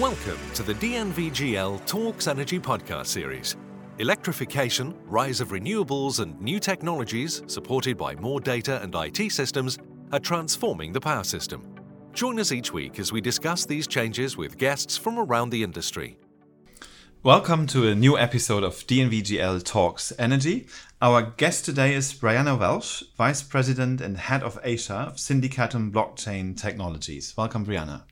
Welcome to the DNVGL Talks Energy podcast series. Electrification, rise of renewables, and new technologies, supported by more data and IT systems, are transforming the power system. Join us each week as we discuss these changes with guests from around the industry. Welcome to a new episode of DNVGL Talks Energy. Our guest today is Brianna Welsh, Vice President and Head of Asia of Syndicatum Blockchain Technologies. Welcome, Brianna.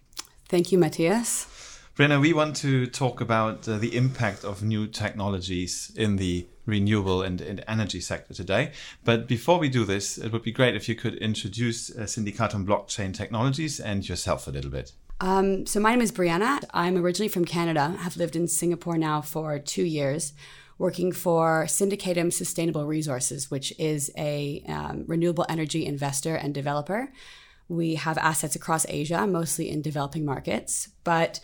Thank you, Matthias. Brianna, we want to talk about uh, the impact of new technologies in the renewable and, and, energy sector today. But before we do this, it would be great if you could introduce uh, Syndicatum Blockchain Technologies and yourself a little bit. Um, so my name is Brianna. I'm originally from Canada. I've lived in Singapore now for two years, working for Syndicatum Sustainable Resources, which is a um, renewable energy investor and developer. We have assets across Asia, mostly in developing markets, but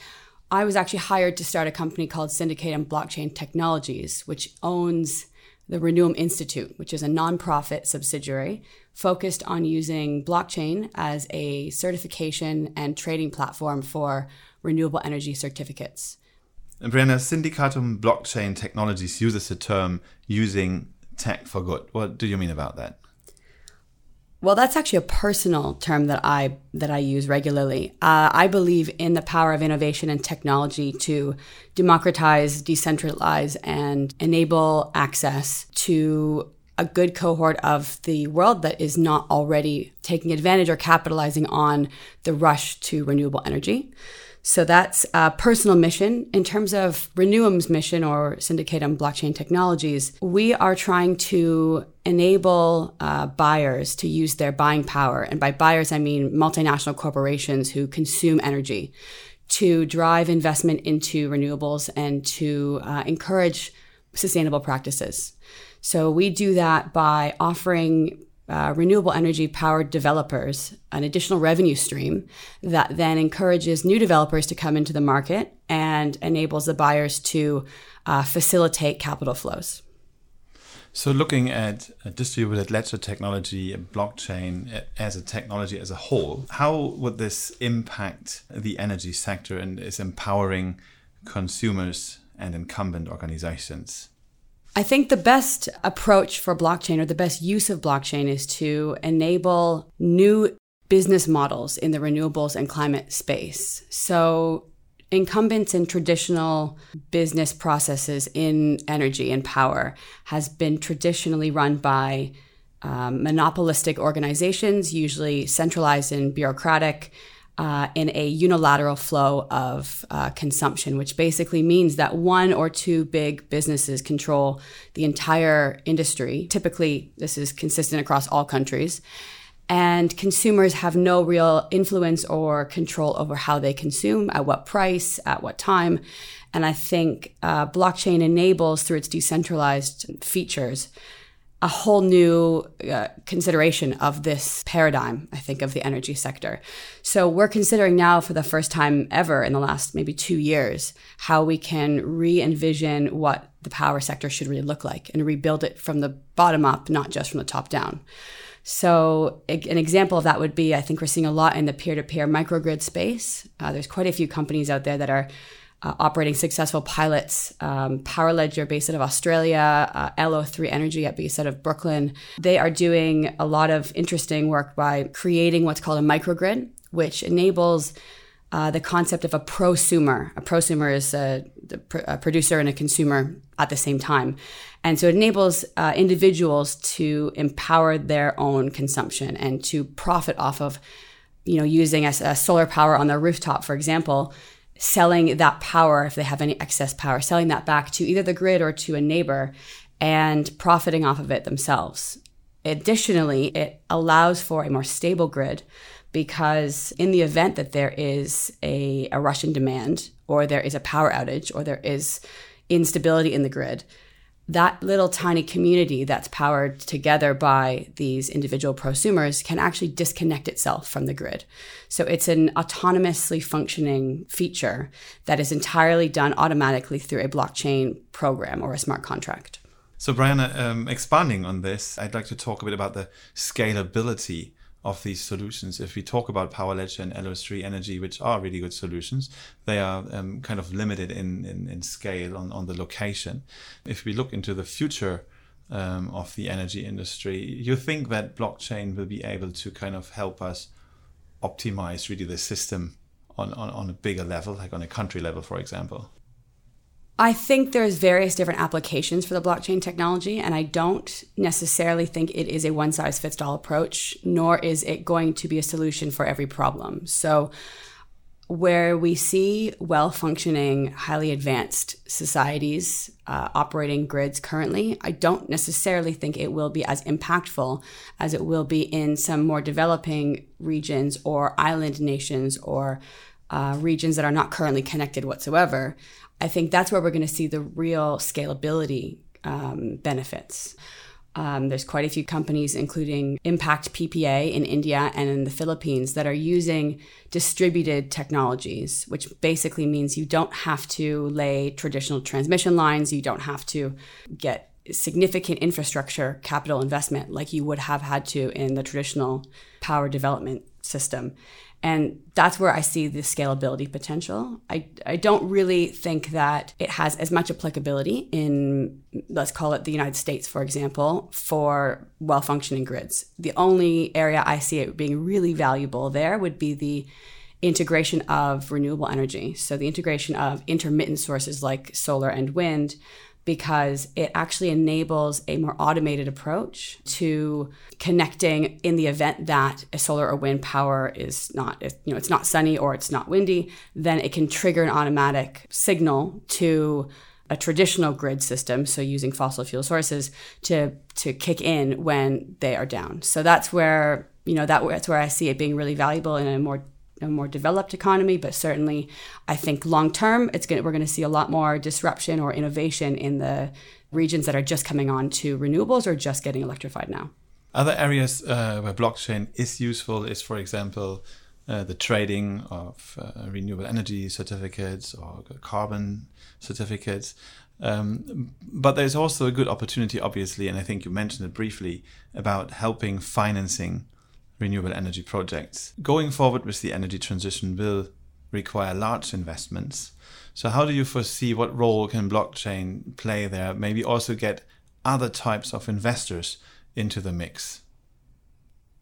I was actually hired to start a company called Syndicatum Blockchain Technologies, which owns the Renewium Institute, which is a nonprofit subsidiary focused on using blockchain as a certification and trading platform for renewable energy certificates. And Brianna, Syndicatum Blockchain Technologies uses the term using tech for good. What do you mean about that? Well, that's actually a personal term that I that I use regularly. Uh, I believe in the power of innovation and technology to democratize, decentralize, and enable access to a good cohort of the world that is not already taking advantage or capitalizing on the rush to renewable energy. So that's a personal mission. In terms of Renewium's mission or Syndicatum Blockchain Technologies, we are trying to enable uh, buyers to use their buying power. And by buyers, I mean multinational corporations who consume energy to drive investment into renewables and to uh, encourage sustainable practices. So we do that by offering uh, renewable energy powered developers an additional revenue stream that then encourages new developers to come into the market and enables the buyers to uh, facilitate capital flows. So, looking at distributed ledger technology, blockchain as a technology as a whole, how would this impact the energy sector and is empowering consumers and incumbent organizations? I think the best approach for blockchain or the best use of blockchain is to enable new business models in the renewables and climate space. So, incumbents in traditional business processes in energy and power has been traditionally run by um, monopolistic organizations, usually centralized and bureaucratic uh, in a unilateral flow of uh, consumption, which basically means that one or two big businesses control the entire industry. Typically, this is consistent across all countries. And consumers have no real influence or control over how they consume, at what price, at what time. And I think uh, blockchain enables, through its decentralized features, a whole new uh, consideration of this paradigm, I think, of the energy sector. So we're considering now for the first time ever in the last maybe two years how we can re envision what the power sector should really look like and rebuild it from the bottom up, not just from the top down. So, an example of that would be I think we're seeing a lot in the peer to peer microgrid space. Uh, there's quite a few companies out there that are uh, operating successful pilots, um, Power Ledger based out of Australia, uh, LO3 Energy based out of Brooklyn. They are doing a lot of interesting work by creating what's called a microgrid, which enables uh, the concept of a prosumer. A prosumer is a, a, producer and a consumer at the same time. And so it enables uh, individuals to empower their own consumption and to profit off of, you know, using a, a solar power on their rooftop, for example, selling that power, if they have any excess power, selling that back to either the grid or to a neighbor and profiting off of it themselves. Additionally, it allows for a more stable grid because in the event that there is a, a rush in demand or there is a power outage or there is instability in the grid, that little tiny community that's powered together by these individual prosumers can actually disconnect itself from the grid. So it's an autonomously functioning feature that is entirely done automatically through a blockchain program or a smart contract. So, Brian, um, expanding on this, I'd like to talk a bit about the scalability of these solutions. If we talk about PowerLedger and LO3 Energy, which are really good solutions, they are um, kind of limited in, in, in, scale on, on the location. If we look into the future um, of the energy industry, you think that blockchain will be able to kind of help us optimize really the system on, on, on a bigger level, like on a country level, for example? I think there's various different applications for the blockchain technology, and I don't necessarily think it is a one size fits all approach, nor is it going to be a solution for every problem. So, where we see well functioning, highly advanced societies uh, operating grids currently, I don't necessarily think it will be as impactful as it will be in some more developing regions or island nations or uh, regions that are not currently connected whatsoever. I think that's where we're going to see the real scalability um, benefits. Um, there's quite a few companies, including Impact PPA in India and in the Philippines, that are using distributed technologies, which basically means you don't have to lay traditional transmission lines, you don't have to get significant infrastructure capital investment like you would have had to in the traditional power development system. And that's where I see the scalability potential. I, I don't really think that it has as much applicability in, let's call it the United States, for example, for well functioning grids. The only area I see it being really valuable there would be the integration of renewable energy. So the integration of intermittent sources like solar and wind because it actually enables a more automated approach to connecting in the event that a solar or wind power is not you know it's not sunny or it's not windy then it can trigger an automatic signal to a traditional grid system so using fossil fuel sources to to kick in when they are down. So that's where you know that, that's where I see it being really valuable in a more a more developed economy, but certainly I think long term it's going we're going to see a lot more disruption or innovation in the regions that are just coming on to renewables or just getting electrified now. Other areas uh, where blockchain is useful is, for example, uh, the trading of uh, renewable energy certificates or carbon certificates. Um, but there's also a good opportunity, obviously, and I think you mentioned it briefly, about helping financing renewable energy projects. Going forward with the energy transition will require large investments. So, how do you foresee what role can blockchain play there? Maybe also get other types of investors into the mix.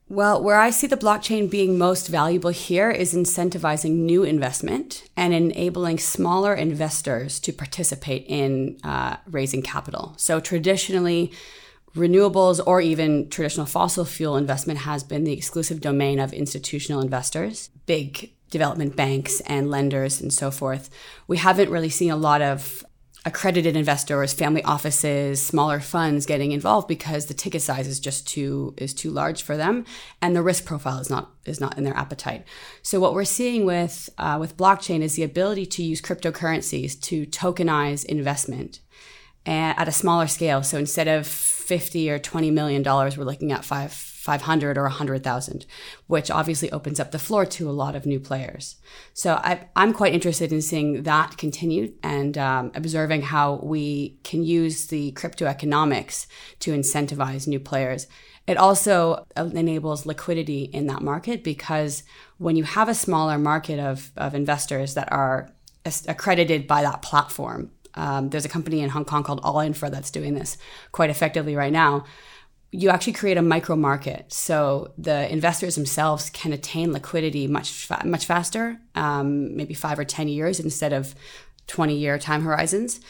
Well, where I see the blockchain being most valuable here is incentivizing new investment and enabling smaller investors to participate in uh, raising capital. So, traditionally, renewables or even traditional fossil fuel investment has been the exclusive domain of institutional investors, big development banks and lenders and so forth. We haven't really seen a lot of accredited investors, family offices, smaller funds getting involved because the ticket size is just too is too large for them, and the risk profile is not is not in their appetite. So what we're seeing with uh, with blockchain is the ability to use cryptocurrencies to tokenize investment at a smaller scale. So instead of 50 or 20 million dollars, we're looking at five 500 or 100,000, which obviously opens up the floor to a lot of new players. So I, am quite interested in seeing that continue and um, observing how we can use the crypto economics to incentivize new players. It also enables liquidity in that market because when you have a smaller market of, of investors that are accredited by that platform, um, there's a company in Hong Kong called Allinfra that's doing this quite effectively right now. You actually create a micro market, so the investors themselves can attain liquidity much fa- much faster, um, maybe five or ten years instead of twenty year time horizons.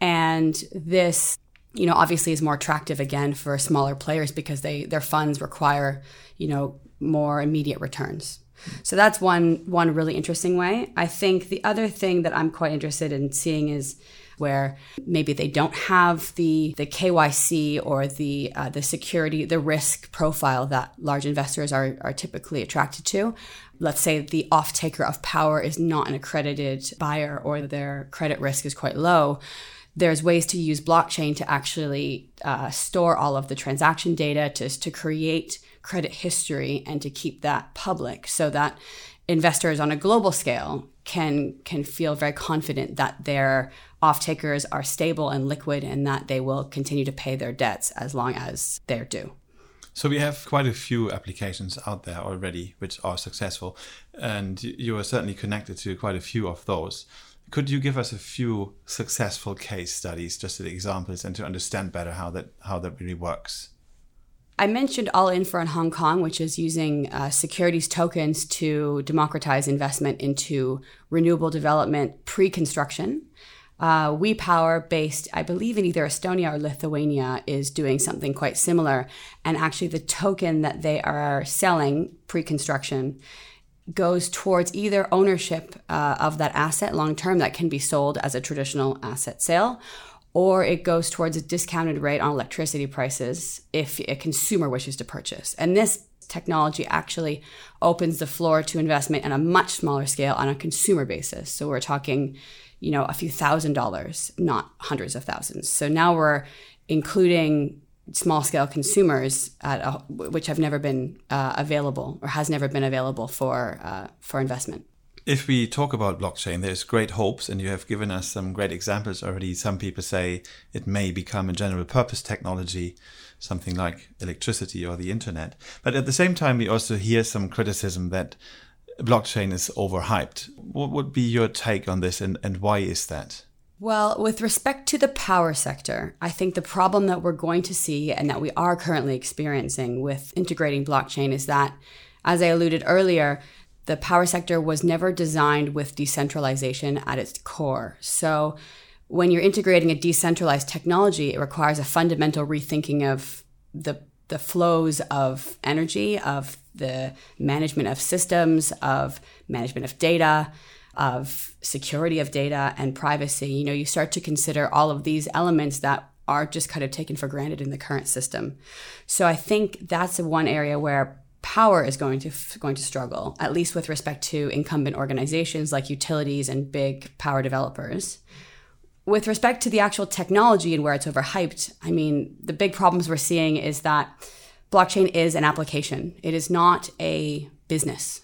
And this, you know, obviously is more attractive again for smaller players because they their funds require, you know, more immediate returns. So that's one one really interesting way. I think the other thing that I'm quite interested in seeing is where maybe they don't have the the KYC or the uh, the security, the risk profile that large investors are are typically attracted to. Let's say the off taker of power is not an accredited buyer or their credit risk is quite low there's ways to use blockchain to actually uh, store all of the transaction data to, to create credit history and to keep that public so that investors on a global scale can can feel very confident that their off takers are stable and liquid and that they will continue to pay their debts as long as they're due. So we have quite a few applications out there already which are successful, and you are certainly connected to quite a few of those. Could you give us a few successful case studies, just as examples, and to understand better how that how that really works? I mentioned Allinfra in Hong Kong, which is using uh, securities tokens to democratize investment into renewable development pre construction. Uh, WePower, based, I believe, in either Estonia or Lithuania, is doing something quite similar. And actually, the token that they are selling pre construction goes towards either ownership uh, of that asset long term that can be sold as a traditional asset sale or it goes towards a discounted rate on electricity prices if a consumer wishes to purchase. And this technology actually opens the floor to investment on a much smaller scale on a consumer basis. So we're talking, you know, a few thousand dollars, not hundreds of thousands. So now we're including small scale consumers a, which have never been uh, available or has never been available for uh, for investment. If we talk about blockchain, there's great hopes, and you have given us some great examples already. Some people say it may become a general purpose technology, something like electricity or the internet. But at the same time, we also hear some criticism that blockchain is overhyped. What would be your take on this, and, and why is that? Well, with respect to the power sector, I think the problem that we're going to see and that we are currently experiencing with integrating blockchain is that, as I alluded earlier, the power sector was never designed with decentralization at its core. So when you're integrating a decentralized technology, it requires a fundamental rethinking of the the flows of energy, of the management of systems, of management of data, of security of data and privacy. You know, you start to consider all of these elements that are just kind of taken for granted in the current system. So I think that's one area where power is going to going to struggle, at least with respect to incumbent organizations like utilities and big power developers. With respect to the actual technology and where it's overhyped, I mean, the big problems we're seeing is that blockchain is an application. It is not a business.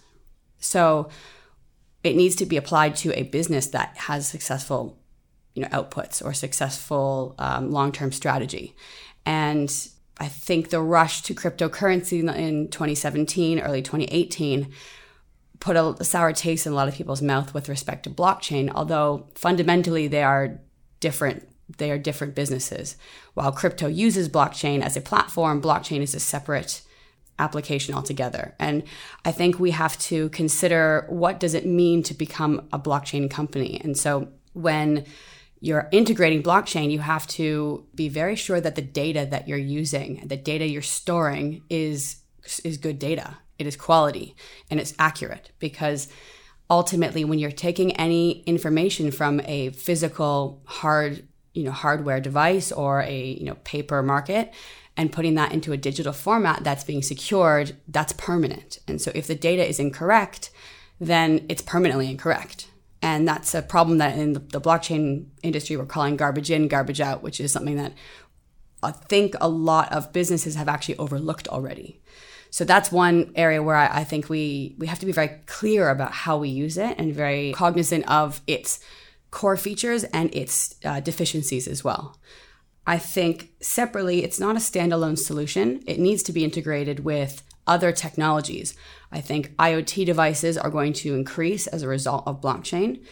So it needs to be applied to a business that has successful you know outputs or successful um, long-term strategy and I think the rush to cryptocurrency in 2017, early 2018, put a sour taste in a lot of people's mouth with respect to blockchain, although fundamentally they are different. They are different businesses. While crypto uses blockchain as a platform, blockchain is a separate application altogether. And I think we have to consider what does it mean to become a blockchain company. And so when you're integrating blockchain, you have to be very sure that the data that you're using, the data you're storing is is good data. It is quality and it's accurate because ultimately when you're taking any information from a physical hard, you know, hardware device or a, you know, paper market and putting that into a digital format that's being secured, that's permanent. And so if the data is incorrect, then it's permanently incorrect. And that's a problem that in the, blockchain industry we're calling garbage in, garbage out, which is something that I think a lot of businesses have actually overlooked already. So that's one area where I, I, think we we have to be very clear about how we use it and very cognizant of its core features and its uh, deficiencies as well. I think separately, it's not a standalone solution. It needs to be integrated with other technologies. I think IoT devices are going to increase as a result of blockchain.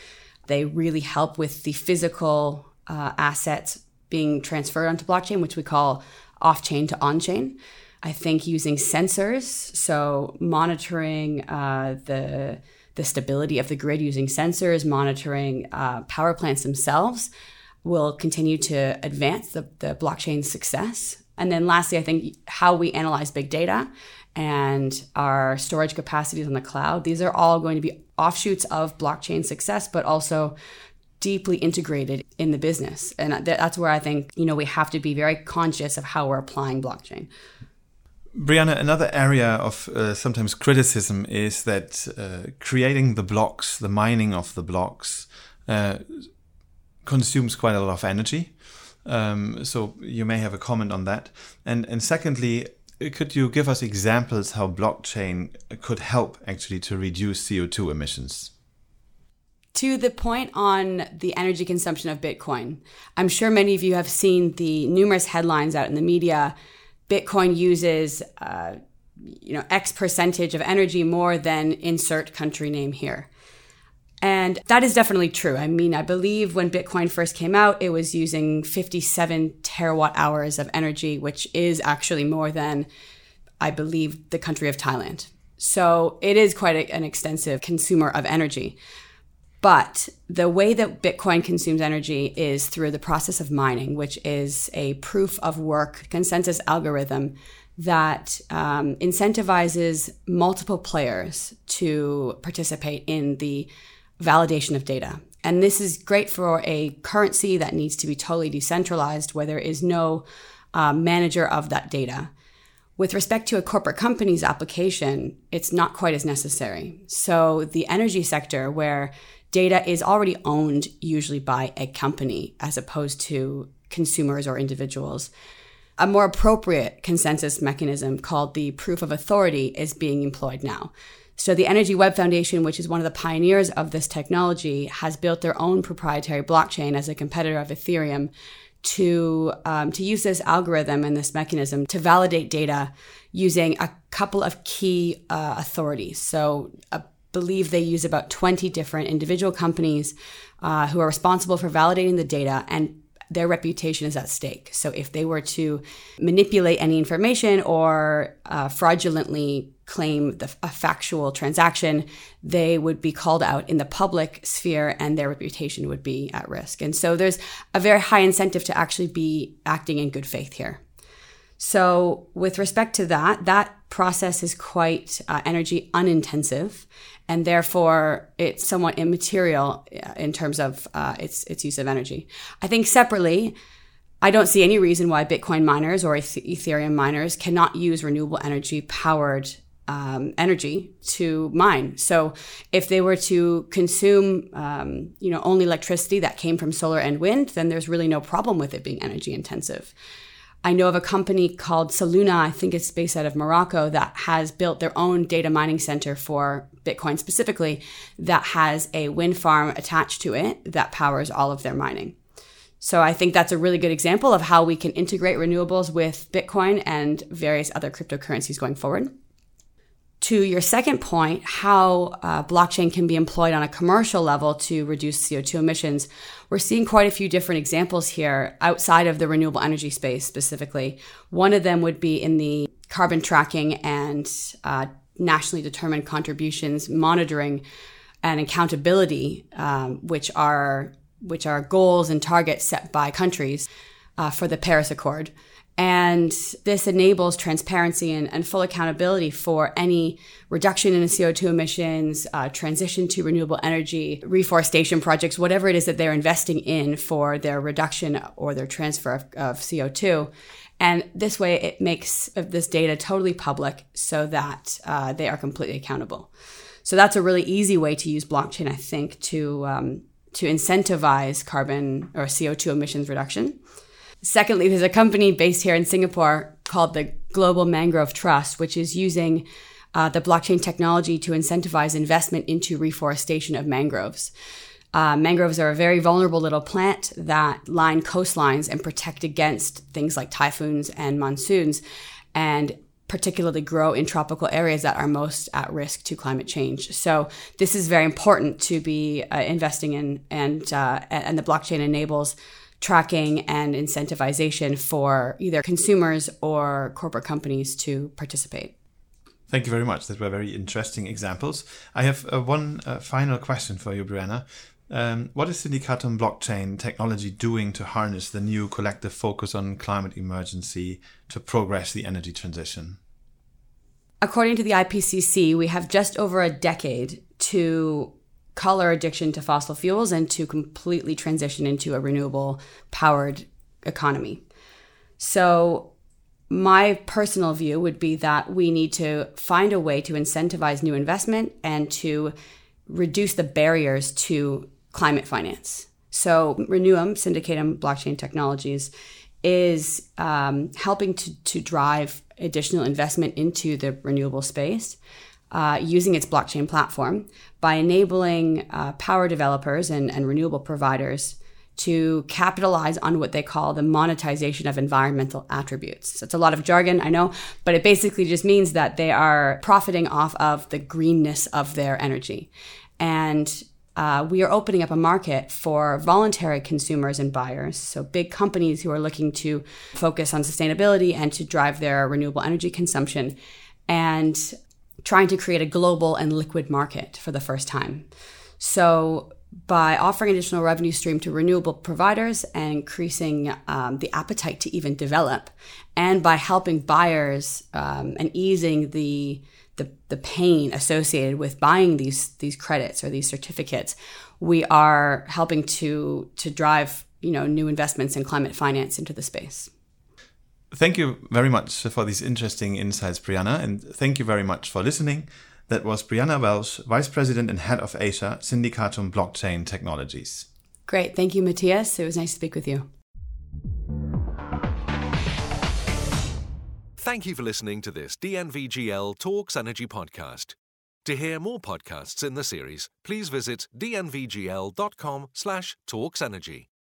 They really help with the physical uh, assets being transferred onto blockchain, which we call off chain to on chain. I think using sensors, so monitoring uh, the the stability of the grid using sensors, monitoring uh, power plants themselves, will continue to advance the, the blockchain success. And then lastly, I think how we analyze big data and our storage capacities on the cloud. These are all going to be offshoots of blockchain success, but also deeply integrated in the business. And that's where I think, you know, we have to be very conscious of how we're applying blockchain. Brianna, another area of uh, sometimes criticism is that uh, creating the blocks, the mining of the blocks, uh, consumes quite a lot of energy. Um, so you may have a comment on that. And and secondly, could you give us examples how blockchain could help actually to reduce CO2 emissions? To the point on the energy consumption of Bitcoin, I'm sure many of you have seen the numerous headlines out in the media Bitcoin uses, uh, you know, X percentage of energy more than insert country name here. And that is definitely true. I mean, I believe when Bitcoin first came out, it was using 57 terawatt hours of energy, which is actually more than, I believe, the country of Thailand. So it is quite a, an extensive consumer of energy. But the way that Bitcoin consumes energy is through the process of mining, which is a proof of work consensus algorithm that um, incentivizes multiple players to participate in the validation of data. And this is great for a currency that needs to be totally decentralized, where there is no uh, manager of that data. With respect to a corporate company's application, it's not quite as necessary. So, the energy sector, where data is already owned usually by a company as opposed to consumers or individuals, a more appropriate consensus mechanism called the proof of authority is being employed now. So, the Energy Web Foundation, which is one of the pioneers of this technology, has built their own proprietary blockchain as a competitor of Ethereum to um, to use this algorithm and this mechanism to validate data using a couple of key uh, authorities. So, I believe they use about 20 different individual companies uh, who are responsible for validating the data and their reputation is at stake. So if they were to manipulate any information or uh, fraudulently claim the, a factual transaction, they would be called out in the public sphere and their reputation would be at risk. And so there's a very high incentive to actually be acting in good faith here. So, with respect to that, that process is quite uh, energy unintensive, and therefore it's somewhat immaterial uh, in terms of uh, its its use of energy. I think separately, I don't see any reason why Bitcoin miners or Ethereum miners cannot use renewable energy powered um, energy to mine. So if they were to consume, um, you know, only electricity that came from solar and wind, then there's really no problem with it being energy intensive. I know of a company called Soluna, I think it's based out of Morocco, that has built their own data mining center for Bitcoin specifically, that has a wind farm attached to it that powers all of their mining. So I think that's a really good example of how we can integrate renewables with Bitcoin and various other cryptocurrencies going forward to your second point, how uh, blockchain can be employed on a commercial level to reduce CO2 emissions, we're seeing quite a few different examples here outside of the renewable energy space specifically. One of them would be in the carbon tracking and uh, nationally determined contributions monitoring and accountability, um, which are which are goals and targets set by countries uh, for the Paris Accord. And this enables transparency and, and, full accountability for any reduction in CO2 emissions, uh, transition to renewable energy, reforestation projects, whatever it is that they're investing in for their reduction or their transfer of, of CO2. And this way, it makes this data totally public so that uh, they are completely accountable. So that's a really easy way to use blockchain, I think, to um, to incentivize carbon or CO2 emissions reduction. Secondly, there's a company based here in Singapore called the Global Mangrove Trust, which is using uh, the blockchain technology to incentivize investment into reforestation of mangroves. Uh, mangroves are a very vulnerable little plant that line coastlines and protect against things like typhoons and monsoons, and particularly grow in tropical areas that are most at risk to climate change. So this is very important to be uh, investing in, and uh, and the blockchain enables tracking and incentivization for either consumers or corporate companies to participate. Thank you very much. Those were very interesting examples. I have uh, one uh, final question for you, Brianna. Um, what is Syndicatum blockchain technology doing to harness the new collective focus on climate emergency to progress the energy transition? According to the IPCC, we have just over a decade to cull our addiction to fossil fuels and to completely transition into a renewable powered economy. So, my personal view would be that we need to find a way to incentivize new investment and to reduce the barriers to climate finance. So, Renewium, Syndicatum Blockchain Technologies, is um, helping to, to drive additional investment into the renewable space uh, using its blockchain platform by enabling uh, power developers and, and renewable providers to capitalize on what they call the monetization of environmental attributes. So it's a lot of jargon, I know, but it basically just means that they are profiting off of the greenness of their energy. And uh, we are opening up a market for voluntary consumers and buyers. So, big companies who are looking to focus on sustainability and to drive their renewable energy consumption, and trying to create a global and liquid market for the first time. So, by offering additional revenue stream to renewable providers and increasing um, the appetite to even develop, and by helping buyers um, and easing the the, the pain associated with buying these these credits or these certificates, we are helping to to drive you know new investments in climate finance into the space. Thank you very much for these interesting insights, Brianna, and thank you very much for listening. That was Brianna Welsh, Vice President and Head of Asia, Syndicatum Blockchain Technologies. Great. Thank you, Matthias. It was nice to speak with you. Thank you for listening to this DNVGL Talks Energy podcast. To hear more podcasts in the series, please visit dnvgl.com slash talksenergy.